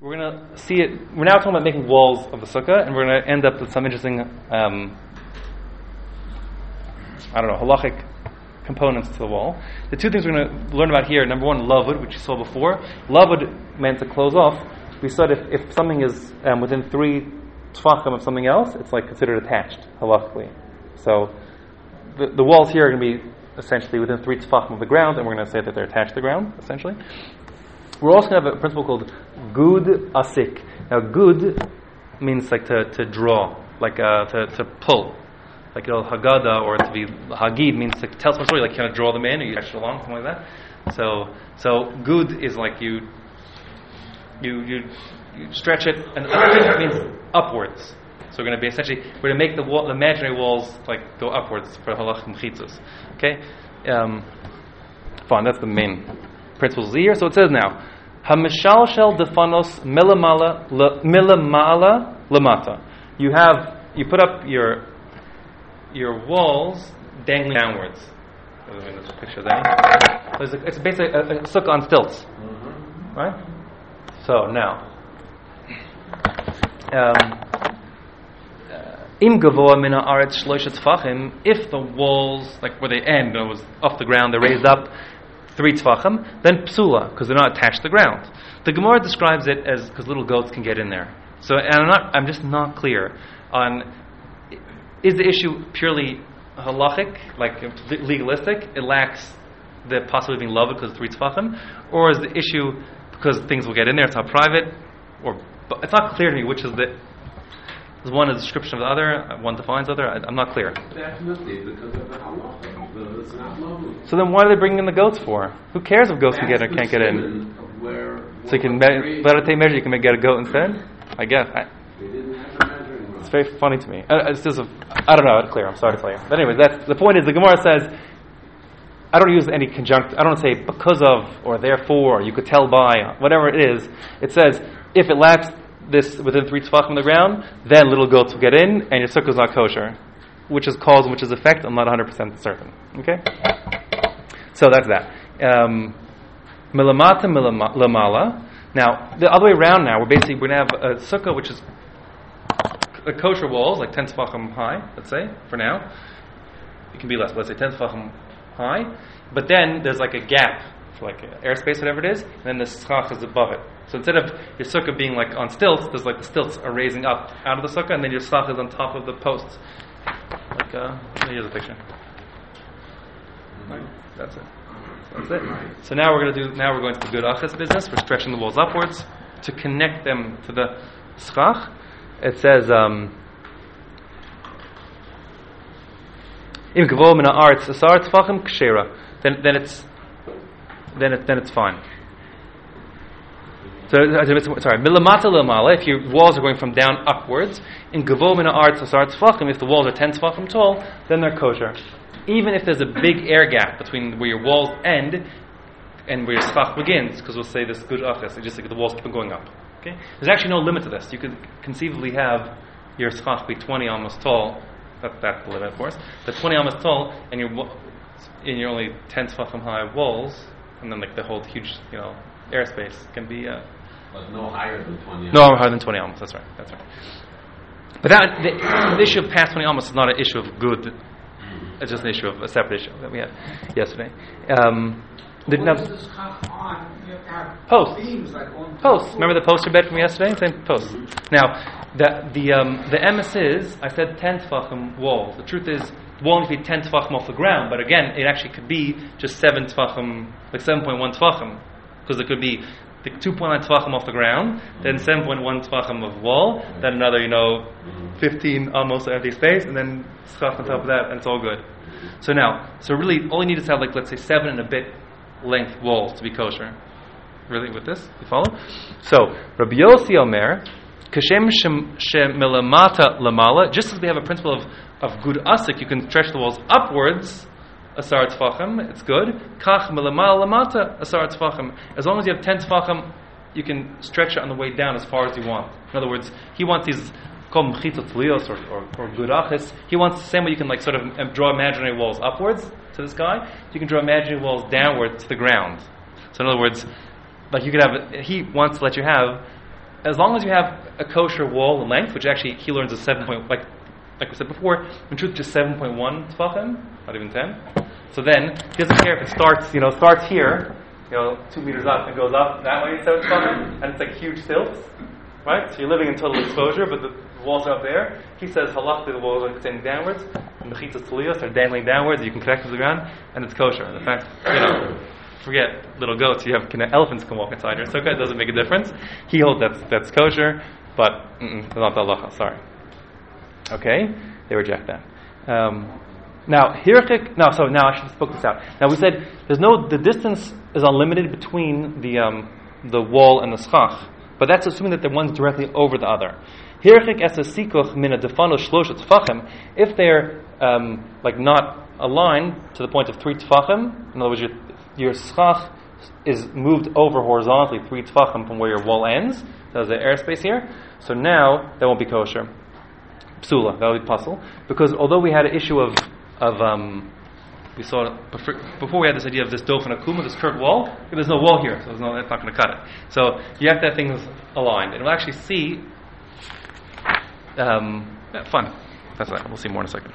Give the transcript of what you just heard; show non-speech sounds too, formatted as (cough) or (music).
we're going to see it. We're now talking about making walls of the sukkah, and we're going to end up with some interesting, um, I don't know, halachic components to the wall. The two things we're going to learn about here number one, lavud, which you saw before. Lavud meant to close off. We said if, if something is um, within three tfachim of something else, it's like considered attached halachically. So the, the walls here are going to be essentially within three tefachim of the ground, and we're going to say that they're attached to the ground, essentially. We're also going to have a principle called gud asik. Now, gud means like to, to draw, like uh, to, to pull. Like you know, Haggadah or to be Hagid means to tell some story, like kind of draw them in or you catch it along, something like that. So, so gud is like you, you, you, you stretch it, and (coughs) asik means upwards. So we're going to be essentially we're going to make the, wall, the imaginary walls like go upwards for halach and. Okay, um, fine. That's the main principles here. So it says now, hamishal shel defanos milamala milamala lamata. You have you put up your your walls dangling downwards. There's a picture there. There's a, it's basically a, a sukkah on stilts, mm-hmm. right? So now. Um, Im gavoa mina aretz shloshet tfachim, if the walls, like where they end, it was off the ground, they're raised up three tfachim, then psula, because they're not attached to the ground. The Gemara describes it as because little goats can get in there. So, and I'm not, I'm just not clear on is the issue purely halachic, like legalistic? It lacks the possibility of being lavud because three tfachim, or is the issue because things will get in there? It's not private, or it's not clear to me which is the one is a description of the other? One defines the other? I, am not clear. So then, why are they bringing in the goats for? Who cares if goats can get in or can't get in? So you can me- let it take measure. You can get a goat instead. I guess. I, it's very funny to me. Uh, it's just a, I don't know. It's clear. I'm sorry to tell you. But anyway, that's the point. Is the Gemara says. I don't use any conjunct. I don't say because of or therefore. Or you could tell by whatever it is. It says if it lacks this within three tefachim on the ground, then little goats will get in, and your sukkah is not kosher, which is cause and which is effect. I'm not 100 percent certain. Okay, so that's that. Um, milamata milamala. Now the other way around. Now we're basically we're gonna have a sukkah which is a kosher walls like 10 tefachim high. Let's say for now, it can be less. Let's say 10 tefachim high, but then there's like a gap for like airspace, whatever it is, and then the schach is above it. So instead of your sukkah being like on stilts, there's like the stilts are raising up out of the sukkah, and then your schach is on top of the posts. Like, uh, here's a picture. Right, that's it. That's it. So now we're going to do. Now we're going to the gud asik business. We're stretching the walls upwards to connect them to the schach. It says. Um, then, then it's then it, then it's fine. So, sorry, milamata lamala, if your walls are going from down upwards, in gavo mina art asar if the walls are 10 tefachim tall, then they're kosher. Even if there's a big air gap between where your walls end and where your schach begins, because we'll say this gud asik, just like the walls keep going up. Okay? There's actually no limit to this. You could conceivably have your schach be 20 amos tall, that, that's the limit, of course, but 20 amos tall, and your, in your only 10 tefachim high walls, and then like the whole huge, you know, airspace can be. Uh, but no higher than 20 No higher than 20 amos, that's right. That's right. But that, the, the issue of past 20 amos is not an issue of gud. Mm-hmm. It's just an issue of a separate issue that we had yesterday. Um, the, now, posts. Like posts. Remember the poster bed from yesterday? Same post. Mm-hmm. Now, the the um, the emes is I said ten tefachim walls. The truth is the wall needs to be ten tefachim off the ground, but again, it actually could be just seven tefachim, like seven point one tefachim, because it could be the 2.9 tefachim off the ground, then 7.1 tefachim of wall, then another, you know, 15 amos empty space, and then schach on top of that, and it's all good. So now, so really, all you need is to have, like, let's say, seven and a bit length walls to be kosher. Really, with this? You follow? So, Rabbi Yossi Omer, Kashem shemilamata lamala, just as we have a principle of, of gud asik, you can stretch the walls upwards, asar tfachim, it's good. Kach milamal lamata, asar tfachim. As long as you have ten tfachim, you can stretch it on the way down as far as you want. In other words, he wants these called mchitzot or, or, or gurachis. He wants the same way you can like sort of draw imaginary walls upwards to the sky. You can draw imaginary walls downward to the ground. So in other words, like you could have, he wants to let you have as long as you have a kosher wall in length, which actually he learns is seven point like like we said before, in truth just seven point one tefachim, not even ten. So then he doesn't care if it starts, you know, starts here, you know, two meters up and goes up that way seven tefachim, and it's like huge stilts, right? So you're living in total exposure, but the walls are up there. He says halach the walls are extending downwards, and the chitzas taliyos are dangling downwards. You can connect to the ground, and it's kosher. In fact, you know forget little goats. You have can, elephants can walk inside your sukkah. It doesn't make a difference. He holds that's that's kosher, but not the halacha. Sorry. Okay, they reject that. Um, now hirchik. No, so now I should have spoke this out. Now we said there's no the distance is unlimited between the um, the wall and the schach, but that's assuming that the one's directly over the other. Hirchik es sikuch a defano shlosha tefachim. If they're um, like not aligned to the point of three tefachim, in other words, your your schach is moved over horizontally three tefachim from where your wall ends. There's the airspace here. So now that won't be kosher. Psula, that would be pasul. Because although we had an issue of, of um, we saw before we had this idea of this dofen akuma, this curved wall. There's no wall here, so no, that's not going to cut it. So you have to have things aligned, and we'll actually see. Um, yeah, fun. That's that. We'll see more in a second.